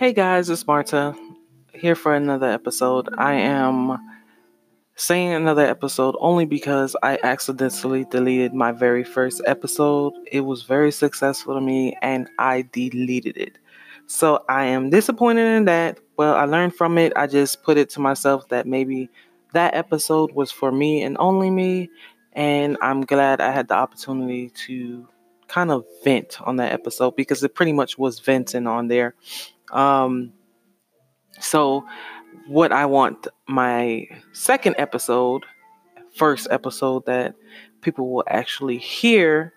Hey guys, it's Marta here for another episode. I am saying another episode only because I accidentally deleted my very first episode. It was very successful to me and I deleted it. So I am disappointed in that. Well, I learned from it. I just put it to myself that maybe that episode was for me and only me. And I'm glad I had the opportunity to kind of vent on that episode because it pretty much was venting on there. Um, so, what I want my second episode, first episode that people will actually hear,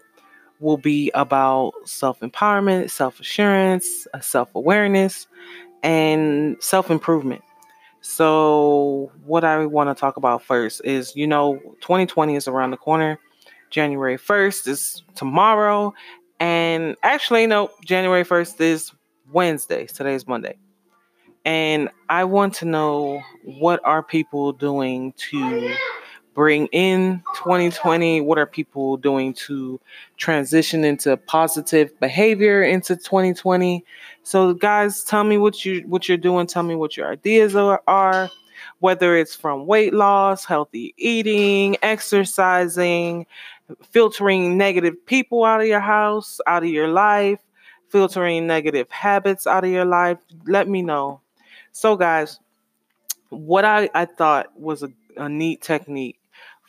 will be about self empowerment, self assurance, self awareness, and self improvement. So, what I want to talk about first is you know, 2020 is around the corner. January 1st is tomorrow. And actually, no, January 1st is Wednesday. Today's Monday. And I want to know what are people doing to bring in 2020? What are people doing to transition into positive behavior into 2020? So guys, tell me what you what you're doing, tell me what your ideas are, are whether it's from weight loss, healthy eating, exercising, filtering negative people out of your house, out of your life, filtering negative habits out of your life, let me know. So, guys, what I, I thought was a, a neat technique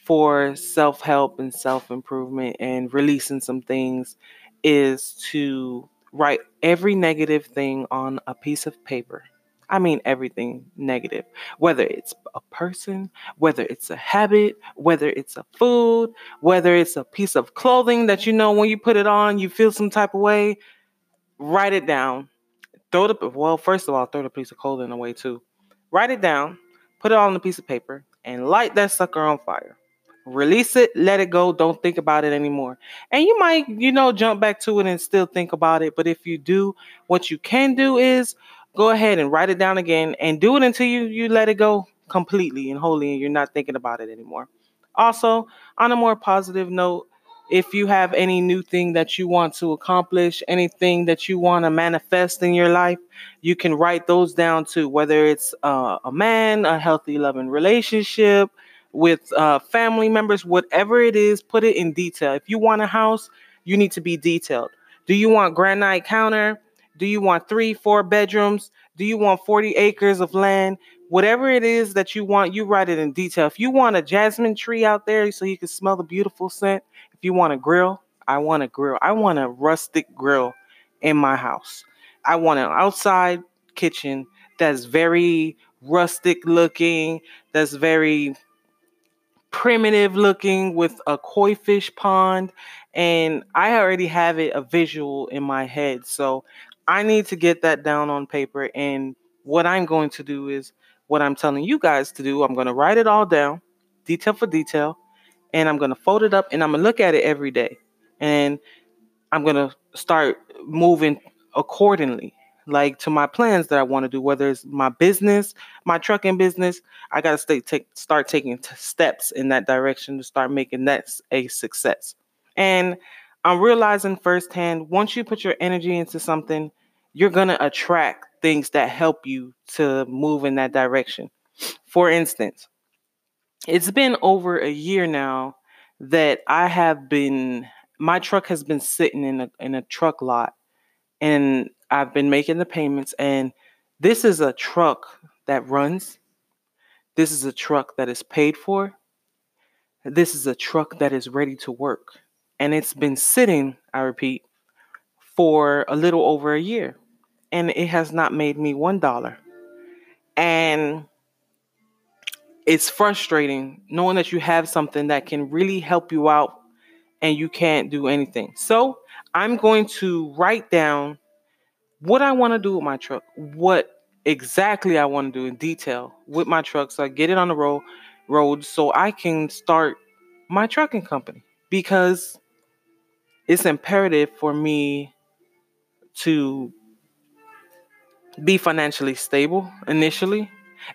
for self help and self improvement and releasing some things is to write every negative thing on a piece of paper. I mean everything negative, whether it's a person, whether it's a habit, whether it's a food, whether it's a piece of clothing that you know when you put it on, you feel some type of way. Write it down. Throw the well, first of all, throw the piece of clothing away too. Write it down, put it on a piece of paper, and light that sucker on fire. Release it, let it go, don't think about it anymore. And you might, you know, jump back to it and still think about it. But if you do, what you can do is go ahead and write it down again and do it until you you let it go completely and wholly and you're not thinking about it anymore. Also, on a more positive note, if you have any new thing that you want to accomplish, anything that you want to manifest in your life, you can write those down too. Whether it's uh, a man, a healthy, loving relationship with uh, family members, whatever it is, put it in detail. If you want a house, you need to be detailed. Do you want granite counter? Do you want three, four bedrooms? Do you want 40 acres of land? Whatever it is that you want, you write it in detail. If you want a jasmine tree out there so you can smell the beautiful scent, you want a grill, I want a grill. I want a rustic grill in my house. I want an outside kitchen that's very rustic looking, that's very primitive looking with a koi fish pond and I already have it a visual in my head. So I need to get that down on paper. And what I'm going to do is what I'm telling you guys to do. I'm going to write it all down, detail for detail, and I'm to fold it up and I'm to look at it every day. And I'm to start moving accordingly, like to my plans that I want to do, whether it's my business, my trucking business. I got to stay, take, start taking t- steps in that direction to start making that a success. And I'm realizing firsthand once you put your energy into something, you're to attract things that help you to move in that direction. For instance, it's been over a year now that I have been my truck has been sitting in a in a truck lot and I've been making the payments and this is a truck that runs. This is a truck that is paid for. This is a truck that is ready to work and it's been sitting, I repeat, for a little over a year. And it has not made me one dollar. And it's frustrating knowing that you have something that can really help you out and you can't do anything. So I'm going to write down what I want to do with my truck, what exactly I want to do in detail with my truck so I get it on the road road so I can start my trucking company because it's imperative for me to be financially stable initially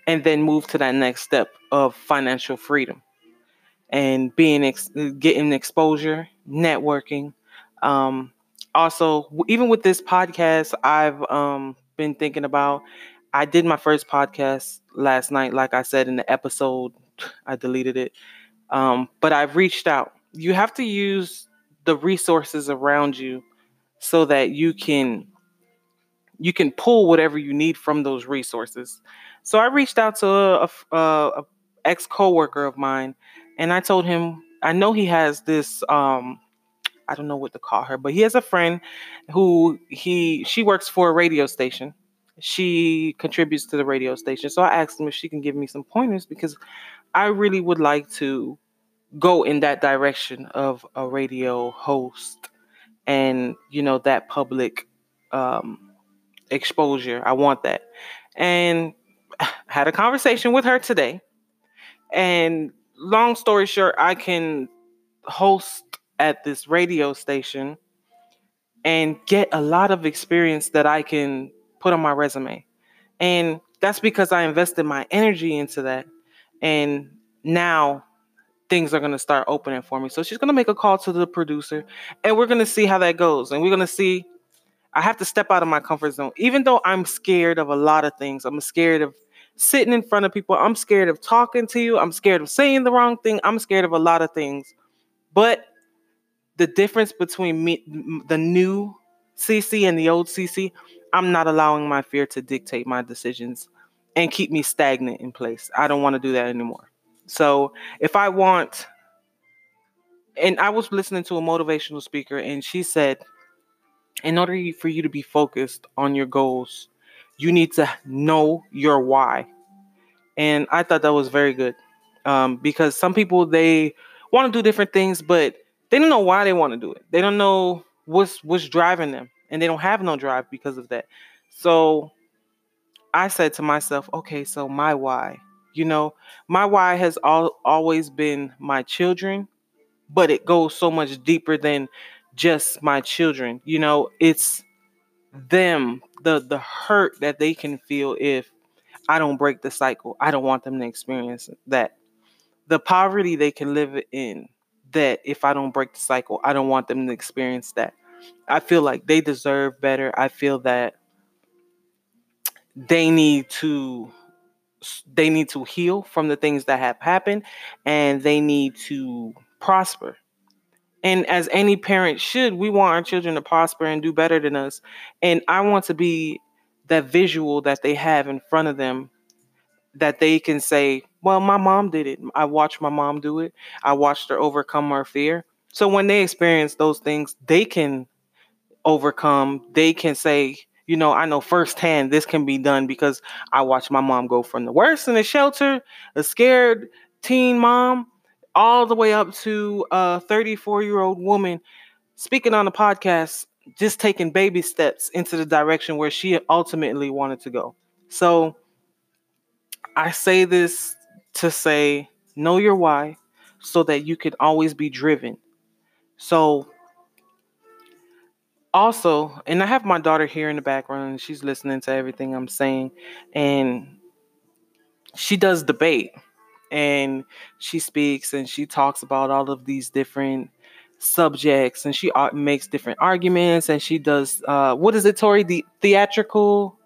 and then move to that next step of financial freedom and being ex- getting exposure networking um, also even with this podcast i've um, been thinking about. I did my first podcast last night, like I said in the episode. I deleted it. Um, but I've reached out. You have to use the resources around you so that you can you can pull whatever you need from those resources. So I reached out to a, a, a ex coworker of mine, and I told him I know he has this. Um, I don't know what to call her, but he has a friend who he she works for a radio station. She contributes to the radio station. So I asked him if she can give me some pointers because I really would like to go in that direction of a radio host and you know that public um, exposure. I want that. And had a conversation with her today. And long story short, I can host at this radio station and get a lot of experience that I can put on my resume. And that's because I invested my energy into that. And now things are going to start opening for me. So she's going to make a call to the producer and we're going to see how that goes. And we're going to see I have to step out of my comfort zone. Even though I'm scared of a lot of things, I'm scared of sitting in front of people, I'm scared of talking to you, I'm scared of saying the wrong thing, I'm scared of a lot of things. But the difference between me, the new Cece and the old Cece, I'm not allowing my fear to dictate my decisions and keep me stagnant in place. I don't want to do that anymore. So if I want, and I was listening to a motivational speaker, and she said, in order for you to be focused on your goals, you need to know your why. And I thought that was very good um, because some people they want to do different things, but they don't know why they want to do it. They don't know what's what's driving them, and they don't have no drive because of that. So I said to myself, okay, so my why, you know, my why has all, always been my children, but it goes so much deeper than just my children. You know, it's them, the the hurt that they can feel if I don't break the cycle. I don't want them to experience that. The poverty they can live in that if I don't break the cycle, I don't want them to experience that. I feel like they deserve better. I feel that they need to they need to heal from the things that have happened and they need to prosper and as any parent should, we want our children to prosper and do better than us. And I want to be that visual that they have in front of them that they can say, Well, my mom did it. I watched my mom do it. I watched her overcome her fear. So when they experience those things, they can overcome, they can say, you know, I know firsthand this can be done because I watched my mom go from the worst in the shelter, a scared teen mom, all the way up to a 34 year old woman speaking on a podcast, just taking baby steps into the direction where she ultimately wanted to go. So I say this to say, know your why so that you can always be driven. So also, and I have my daughter here in the background, she's listening to everything I'm saying, and she does debate and she speaks and she talks about all of these different subjects and she makes different arguments and she does uh, what is it tori? The theatrical?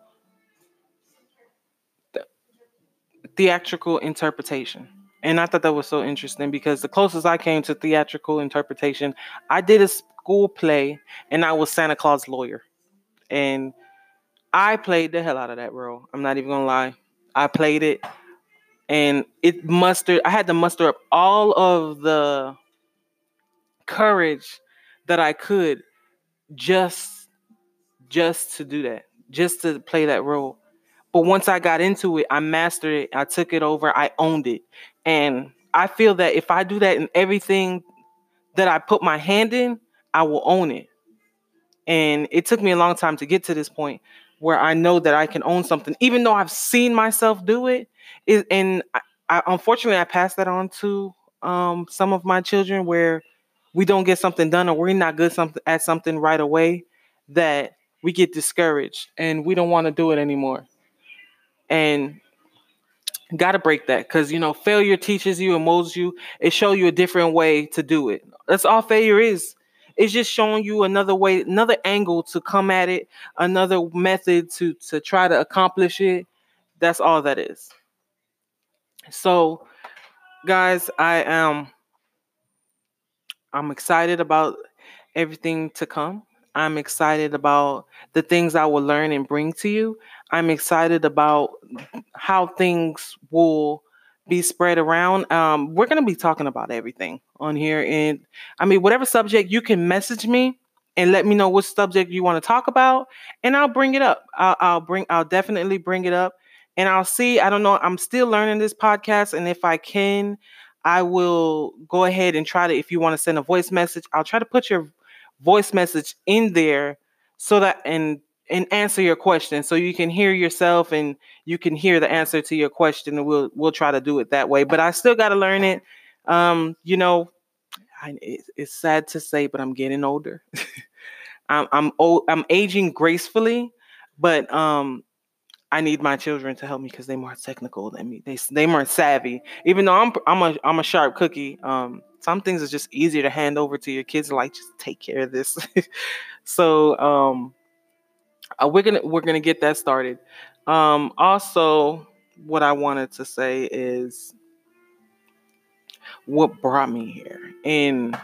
Theatrical interpretation. And i thought that was so interesting because the closest i came to theatrical interpretation i did a school play and i was santa claus lawyer. And i played the hell out of that role. I'm not even gonna lie. I played it and it mustered i had to muster up all of the courage that i could just just to do that just to play that role. But once i got into it i mastered it i took it over i owned it. And i feel that if i do that in everything that i put my hand in i will own it. And it took me a long time to get to this point where I know that I can own something, even though I've seen myself do it. And I, I, unfortunately I pass that on to um, some of my children where we don't get something done or we're not good at something right away that we get discouraged and we don't want to do it anymore. And got to break that because you know failure teaches you and molds you. It shows you a different way to do it. That's all failure is. It's just showing you another way, another angle to come at it, another method to to try to accomplish it. That's all that is. So, guys, I am I'm excited about everything to come. I'm excited about the things I will learn and bring to you. I'm excited about how things will be spread around. Um, we're going to be talking about everything on here. And I mean, whatever subject you can message me and let me know what subject you want to talk about, and I'll bring it up. I'll, I'll bring, I'll definitely bring it up. And I'll see. I don't know. I'm still learning this podcast. And if I can, I will go ahead and try to, if you want to send a voice message, I'll try to put your voice message in there so that and and answer your question so you can hear yourself and you can hear the answer to your question and we'll we'll try to do it that way but i still got to learn it um you know I, it's sad to say but i'm getting older i'm i'm old i'm aging gracefully but um I need my children to help me because they're more technical than me. They they more savvy. Even though I'm I'm a I'm a sharp cookie. Um, some things are just easier to hand over to your kids. Like just take care of this. so um, uh, we're gonna we're gonna get that started. Um, also, what I wanted to say is what brought me here, and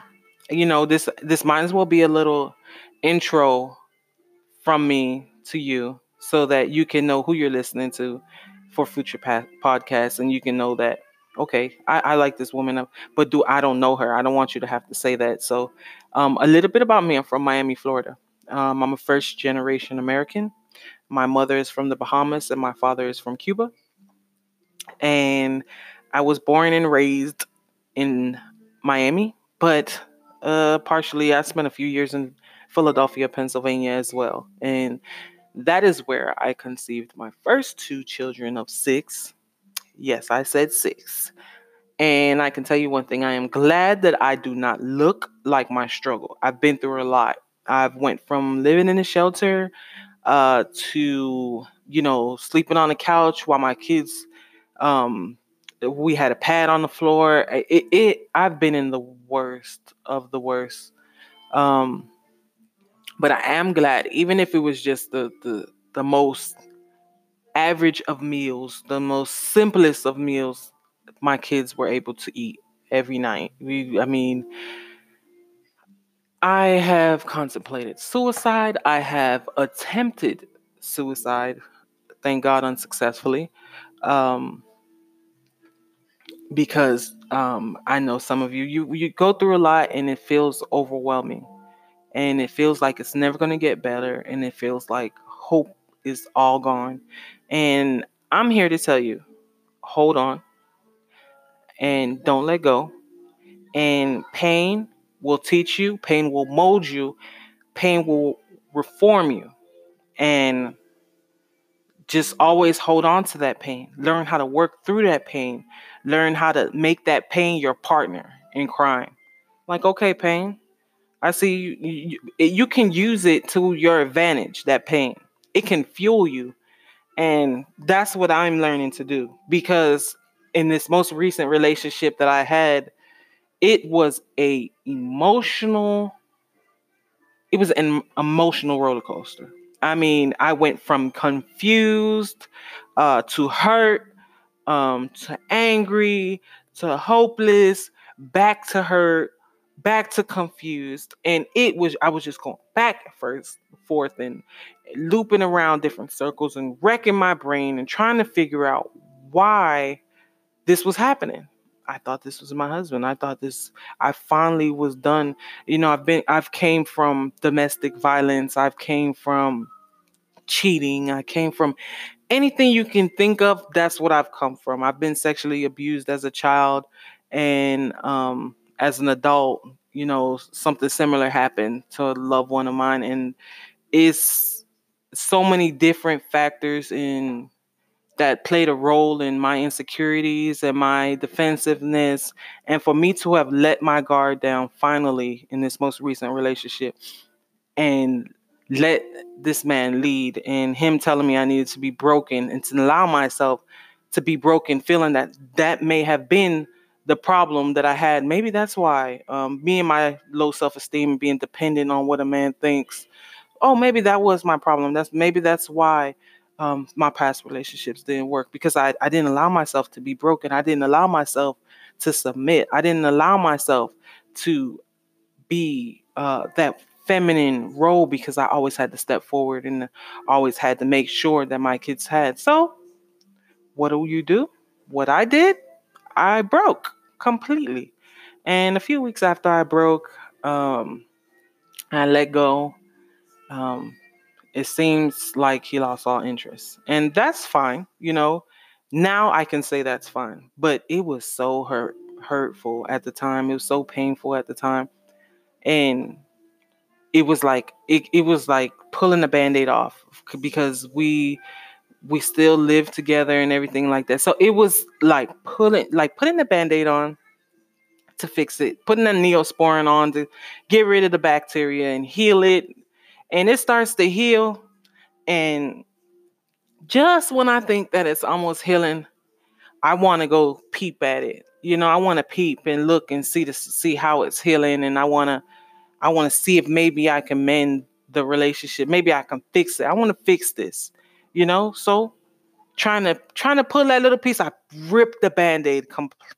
you know this this might as well be a little intro from me to you so that you can know who you're listening to for future pa- podcasts and you can know that okay I, I like this woman but do i don't know her? I don't want you to have to say that. So um, a little bit about me. I'm from miami florida. Um, i'm a first generation american. My mother is from the bahamas and my father is from cuba. And i was born and raised in miami but uh, partially i spent a few years in philadelphia pennsylvania as well. And that is where I conceived my first two children of six. Yes, I said six. And I can tell you one thing, I am glad that I do not look like my struggle. I've been through a lot. I've went from living in a shelter uh, to, you know, sleeping on the couch while my kids um, we had a pad on the floor. It, it I've been in the worst of the worst. Um, but I am glad, even if it was just the the the most average of meals, the most simplest of meals, my kids were able to eat every night. We, I mean, I have contemplated suicide. I have attempted suicide. Thank God, unsuccessfully. Um, because um, I know some of you, you you go through a lot and it feels overwhelming and it feels like it's never going to get better and it feels like hope is all gone. And i'm here to tell you hold on and don't let go. And pain will teach you pain will mold you pain will reform you. And just always hold on to that pain. Learn how to work through that pain. Learn how to make that pain your partner in crime. Like okay pain I see you, you, you can use it to your advantage, that pain. It can fuel you. And that's what I'm learning to do because in this most recent relationship that I had, it was a emotional it was an emotional roller coaster. I mean, I went from confused uh, to hurt, um, to angry, to hopeless, back to hurt, back to confused and it was i was just going back first forth and looping around different circles and wrecking my brain and trying to figure out why this was happening. I thought this was my husband. I thought this i finally was done. You know i've been i've came from domestic violence. I've came from cheating. I came from anything you can think of that's what i've come from. I've been sexually abused as a child and um as an adult, you know, something similar happened to a loved one of mine. And it's so many different factors in that played a role in my insecurities and my defensiveness. And for me to have let my guard down finally in this most recent relationship and let this man lead and him telling me I needed to be broken and to allow myself to be broken, feeling that that may have been the problem that I had. Maybe that's why um, me and my low self esteem being dependent on what a man thinks. Oh, maybe that was my problem. That's maybe that's why um, my past relationships didn't work because I, I didn't allow myself to be broken. I didn't allow myself to submit. I didn't allow myself to be uh, that feminine role because I always had to step forward and always had to make sure that my kids had. So, what do you do? What I did, I broke completely. And a few weeks after I broke, um, I let go. Um, it seems like he lost all interest. And that's fine, you know. Now I can say that's fine. But it was so hurt hurtful at the time. It was so painful at the time. And it was like it, it was like pulling the band-aid off because we we still live together and everything like that. So it was like pulling like putting the band-aid on to fix it, putting the neosporin on to get rid of the bacteria and heal it and it starts to heal. And just when I think that it's almost healing, I want to go peep at it. You know, I want to peep and look and see to see how it's healing, and I want to, I want to see if maybe I can mend the relationship. Maybe I can fix it. I want to fix this. You know, so trying to trying to pull that little piece, I ripped the band-aid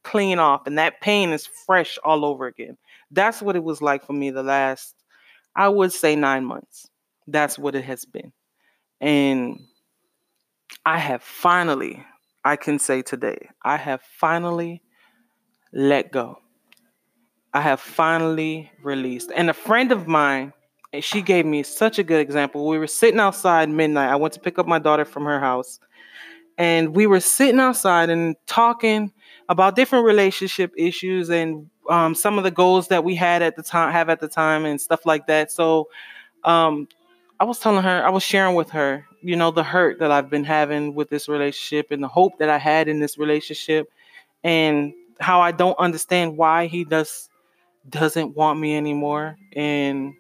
clean off, and that pain is fresh all over again. That's what it was like for me the last I would say nine months. That's what it has been. And I have finally, I can say today, I have finally let go. I have finally released. And a friend of mine, and she gave me such a good example. We were sitting outside midnight. I went to pick up my daughter from her house. And we were sitting outside and talking about different relationship issues and um, some of the goals that we had at the time, have at the time, and stuff like that. So, um, I was telling her, I was sharing with her, you know, the hurt that I've been having with this relationship and the hope that I had in this relationship, and how I don't understand why he does doesn't want me anymore. And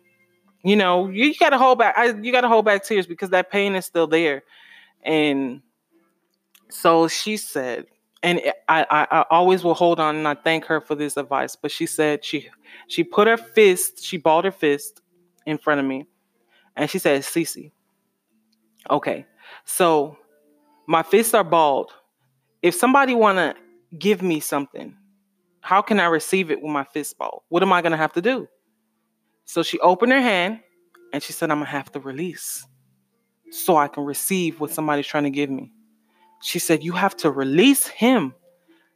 you know, you gotta hold back. I, you gotta hold back tears because that pain is still there. And so she said, and I, I, I always will hold on and I thank her for this advice. But she said she she put her fist, she balled her fist in front of me, and she said, Cece, okay, so my fists are balled. If somebody wanna give me something, how can I receive it with my fist balled? What am I gonna have to do? So she opened her hand and she said, I'm gonna have to release so I can receive what somebody's trying to give me. She said, You have to release him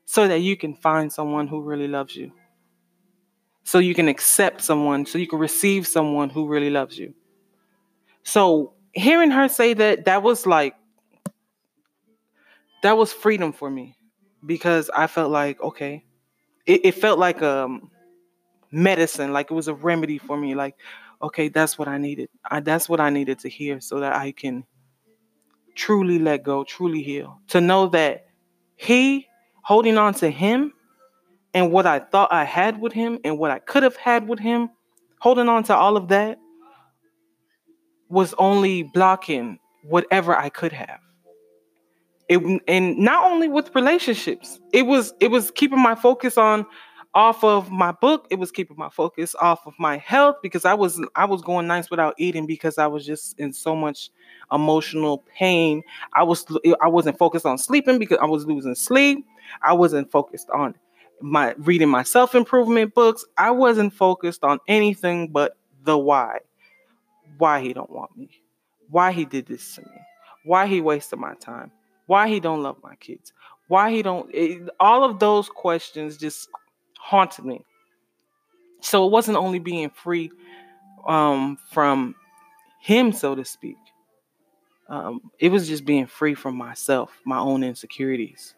so that you can find someone who really loves you. So you can accept someone, so you can receive someone who really loves you. So hearing her say that, that was like, that was freedom for me because I felt like, okay, it, it felt like um medicine, like it was a remedy for me. Like, okay, that's what I needed. I, that's what I needed to hear so that I can truly let go, truly heal. To know that He, holding on to Him and what I thought I had with Him and what I could have had with Him, holding on to all of that was only blocking whatever I could have. It, and not only with relationships, it was it was keeping my focus on off of my book it was keeping my focus off of my health because i was i was going nights without eating because i was just in so much emotional pain. I was i wasn't focused on sleeping because i was losing sleep. I wasn't focused on my reading my self-improvement books. I wasn't focused on anything but the why. Why he don't want me. Why he did this to me. Why he wasted my time. Why he don't love my kids. Why he don't it, all of those questions just haunted me. So it wasn't only being free um, from him, so to speak. Um, it was just being free from myself, my own insecurities.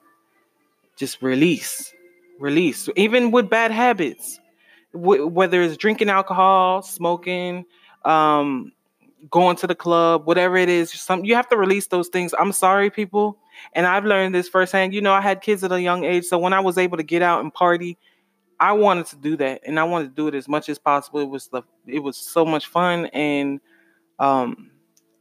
Just release, release. Even with bad habits, w- whether it's drinking alcohol, smoking, um, going to the club, whatever it is, some you have to release those things. I'm sorry, people, and I've learned this firsthand. You know, I had kids at a young age, so when I was able to get out and party I wanted to do that, and I wanted to do it as much as possible. It was the it was so much fun, and um,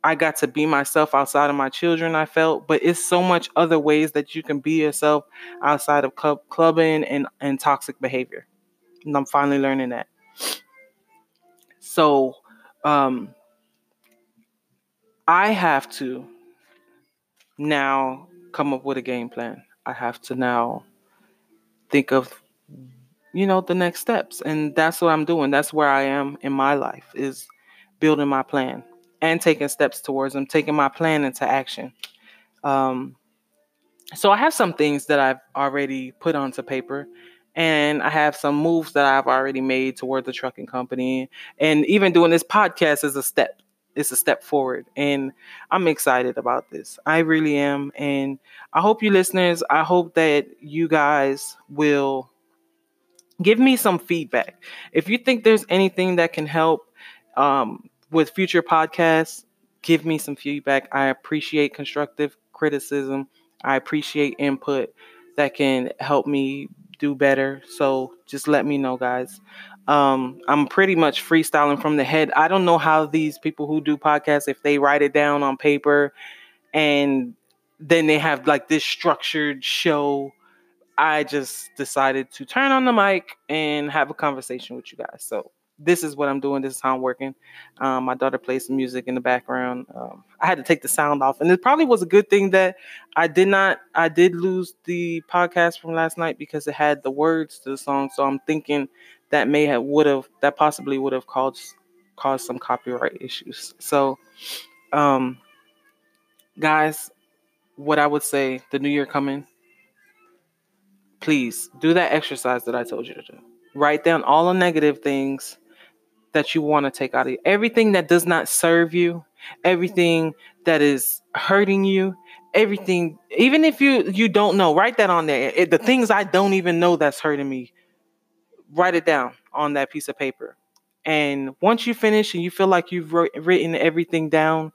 I got to be myself outside of my children, I felt, but it's so much other ways that you can be yourself outside of club, clubbing and, and toxic behavior. And I'm finally learning that. So, um, I have to now come up with a game plan. I have to now think of you know the next steps and that's what I'm doing. That's where I am in my life is building my plan and taking steps towards them, taking my plan into action. Um, so I have some things that I've already put onto paper and I have some moves that I've already made toward the trucking company. And even doing this podcast is a step. It's a step forward. And I'm excited about this. I really am. And I hope you listeners, I hope that you guys will give me some feedback. If you think there's anything that can help um, with future podcasts, give me some feedback. I appreciate constructive criticism. I appreciate input that can help me do better. So just let me know, guys. Um, I'm pretty much freestyling from the head. I don't know how these people who do podcasts, if they write it down on paper and then they have like this structured show. I just decided to turn on the mic and have a conversation with you guys. So this is what I'm doing. This is how I'm working. Um, my daughter plays some music in the background. Um, I had to take the sound off, and it probably was a good thing that I did not. I did lose the podcast from last night because it had the words to the song. So I'm thinking that may have would have that possibly would have caused caused some copyright issues. So, um, guys, what I would say, the new year coming. Please do that exercise that I told you to do. Write down all the negative things that you want to take out of you. Everything that does not serve you, everything that is hurting you, everything, even if you you don't know, write that on there. It, the things I don't even know that's hurting me, write it down on that piece of paper. And once you finish and you feel like you've written everything down,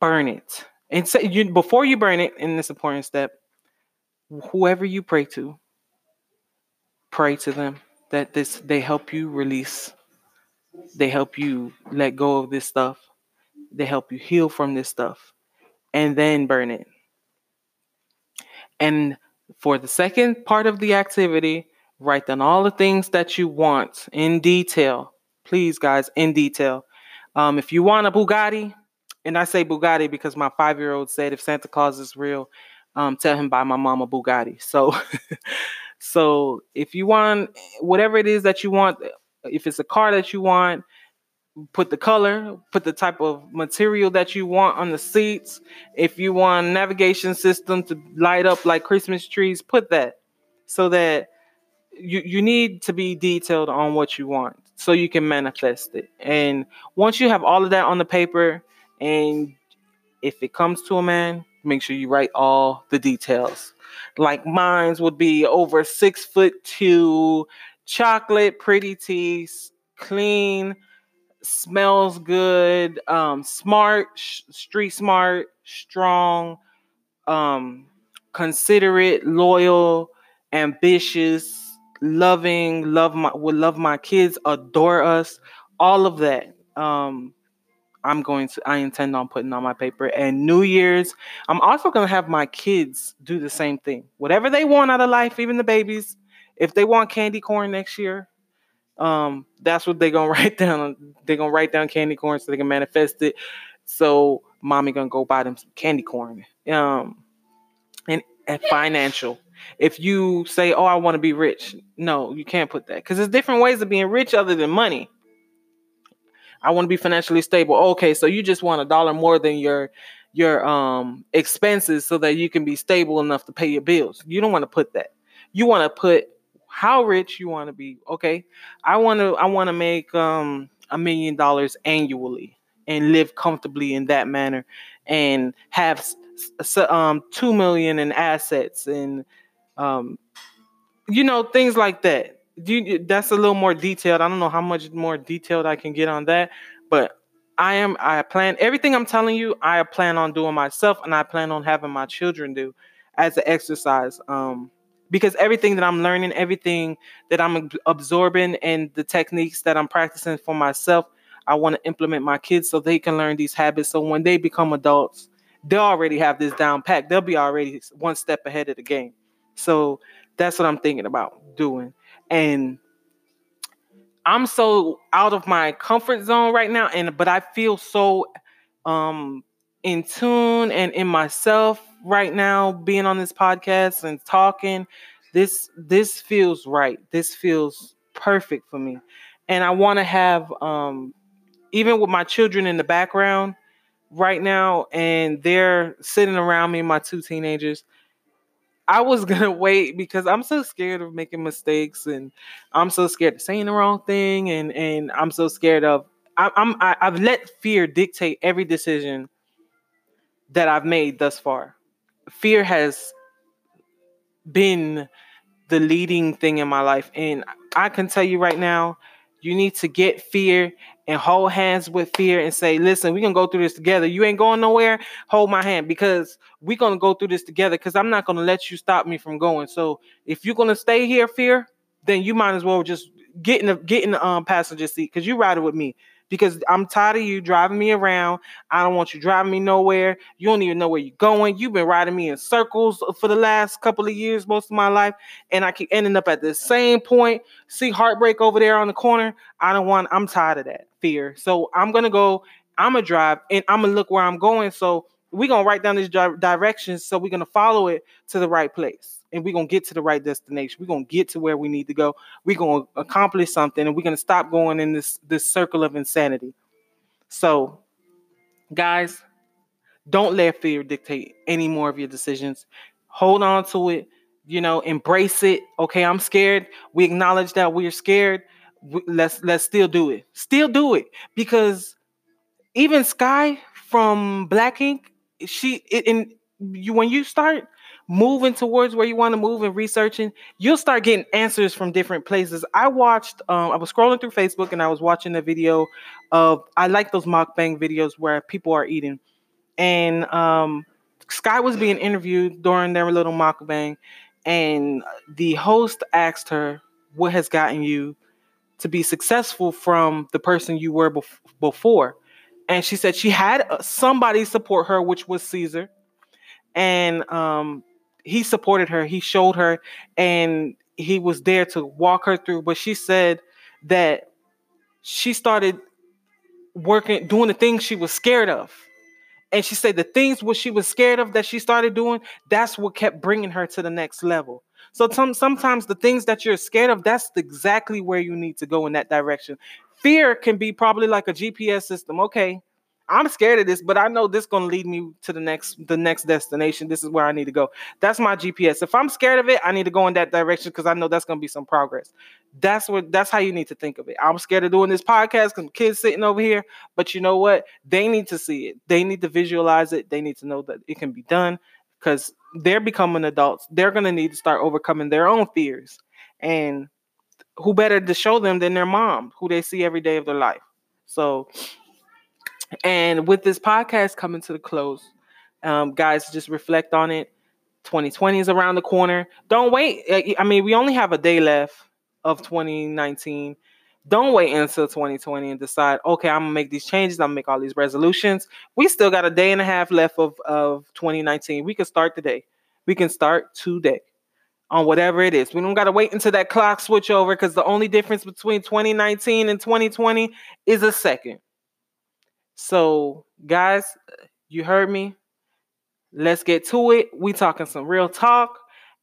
burn it. And say you before you burn it, in this important step, whoever you pray to, pray to them that this they help you release they help you let go of this stuff. They help you heal from this stuff and then burn it. And for the second part of the activity, write down all the things that you want in detail. Please, guys, in detail. Um, if you want a Bugatti, and I say Bugatti because my five year old said if Santa Claus is real, um, tell him buy my mom a Bugatti. So, so if you want whatever it is that you want, if it's a car that you want, put the color, put the type of material that you want on the seats. If you want navigation system to light up like Christmas trees, put that so that you you need to be detailed on what you want so you can manifest it. And once you have all of that on the paper and if it comes to a man, make sure you write all the details. Like mine's would be over six foot two, chocolate, pretty teeth, clean, smells good, um, smart, sh- street smart, strong, um, considerate, loyal, ambitious, loving, love my would love my kids, adore us, all of that. Um, I'm going to I intend on putting on my paper. And New Year's, I'm also gonna have my kids do the same thing. Whatever they want out of life, even the babies, if they want candy corn next year, um, that's what they're gonna write down. They're gonna write down candy corn so they can manifest it. So mommy gonna go buy them some candy corn. Um, and, and financial. If you say, "Oh, I want to be rich," no, you can't put that because there's different ways of being rich other than money. I want to be financially stable. Okay, so you just want a dollar more than your your um expenses so that you can be stable enough to pay your bills. You don't want to put that. You want to put how rich you want to be. Okay, I want to I want to make um a million dollars annually and live comfortably in that manner and have um 2 million in assets and um you know things like that you, that's a little more detailed. I don't know how much more detailed I can get on that, but I am I plan everything I'm telling you, I plan on doing myself and I plan on having my children do as an exercise. Um because everything that I'm learning, everything that I'm absorbing and the techniques that I'm practicing for myself, I want to implement my kids so they can learn these habits. So when they become adults, they'll already have this down packed. They'll be already one step ahead of the game. So that's what I'm thinking about doing. And I'm so out of my comfort zone right now, and but I feel so um in tune and in myself right now, being on this podcast and talking. This this feels right. This feels perfect for me. And I want to have um even with my children in the background right now, and they're sitting around me, my two teenagers. I was gonna wait because I'm so scared of making mistakes, and I'm so scared of saying the wrong thing, and and I'm so scared of I, I'm I, I've let fear dictate every decision that I've made thus far. Fear has been the leading thing in my life, and I can tell you right now, you need to get fear and hold hands with fear and say, listen, we're gonna go through this together. You ain't going nowhere. Hold my hand because we're gonna go through this together because I'm not gonna let you stop me from going. So if you're gonna stay here, fear, then you might as well just get in the get in the um, passenger seat because you ride it with me because I'm tired of you driving me around. I don't want you driving me nowhere. You don't even know where you're going. You've been riding me in circles for the last couple of years, most of my life, and I keep ending up at the same point. See heartbreak over there on the corner. I don't want. I'm tired of that fear. So I'm gonna go. I'm gonna drive, and I'm gonna look where I'm going. So we're gonna write down these di- directions. So we're gonna follow it to the right place and we're gonna get to the right destination. We're gonna get to where we need to go. We're gonna accomplish something, and we're gonna stop going in this this circle of insanity. So, guys, don't let fear dictate any more of your decisions. Hold on to it. You know, embrace it. Okay, I'm scared. We acknowledge that we're scared. Let's let's still do it. Still do it because even Sky from Black Ink, she it, and you when you start moving towards where you want to move and researching, you'll start getting answers from different places. I watched, um, I was scrolling through Facebook and I was watching a video of, I like those mukbang videos where people are eating. And um, Sky was being interviewed during their little mukbang, and the host asked her, What has gotten you to be successful from the person you were bef- before? And she said she had uh, somebody support her, which was Caesar. And um, he supported her, he showed her, and he was there to walk her through. But she said that she started working, doing the things she was scared of. And she said the things what she was scared of that she started doing, that's what kept bringing her to the next level. So some, sometimes the things that you're scared of, that's exactly where you need to go in that direction. Fear can be probably like a GPS system. Okay, I'm scared of this, but I know this is gonna lead me to the next the next destination. This is where I need to go. That's my GPS. If I'm scared of it, I need to go in that direction because I know that's gonna be some progress. That's what that's how you need to think of it. I'm scared of doing this podcast because kids sitting over here, but you know what? They need to see it. They need to visualize it. They need to know that it can be done because they're becoming adults. They're gonna need to start overcoming their own fears. And who better to show them than their mom, who they see every day of their life. So and with this podcast coming to the close, um, guys, just reflect on it. 2020 is around the corner. Don't wait. I mean, we only have a day left of 2019. Don't wait until 2020 and decide, okay, I'm gonna make these changes. I'm gonna make all these resolutions. We still got a day and a half left of, of 2019. We can start today. We can start today on whatever it is. We don't gotta wait until that clock switch over because the only difference between 2019 and 2020 is a second. So, guys, you heard me. Let's get to it. We talking some real talk.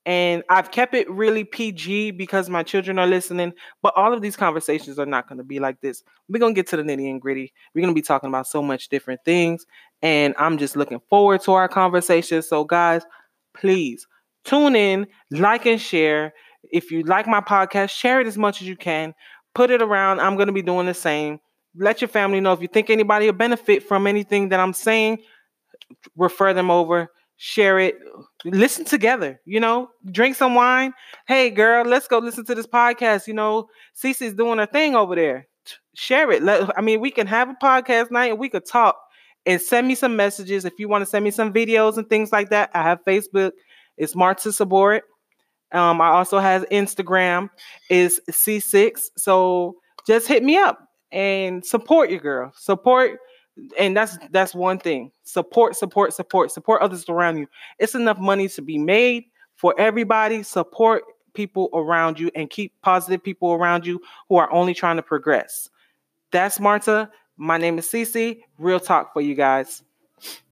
And I've kept it really PG because my children are listening. But all of these conversations are not going to be like this. We're going to get to the nitty and gritty. We're going to be talking about so much different things. And I'm just looking forward to our conversation. So, guys, please tune in, like, and share. If you like my podcast, share it as much as you can. Put it around. I'm going to be doing the same let your family know if you think anybody will benefit from anything that I'm saying, refer them over, share it, listen together, you know, drink some wine. Hey girl, let's go listen to this podcast. You know, Cece's doing her thing over there. Share it. Let, I mean, we can have a podcast night and we could talk and send me some messages. If you want to send me some videos and things like that, I have Facebook. It's Marta Sabor. Um, I also have Instagram is C6. So just hit me up and support your girl. Support and that's that's one thing. Support, support, support, support others around you. It's enough money to be made for everybody. Support people around you and keep positive people around you who are only trying to progress. That's Marta. My name is Cece. Real talk for you guys.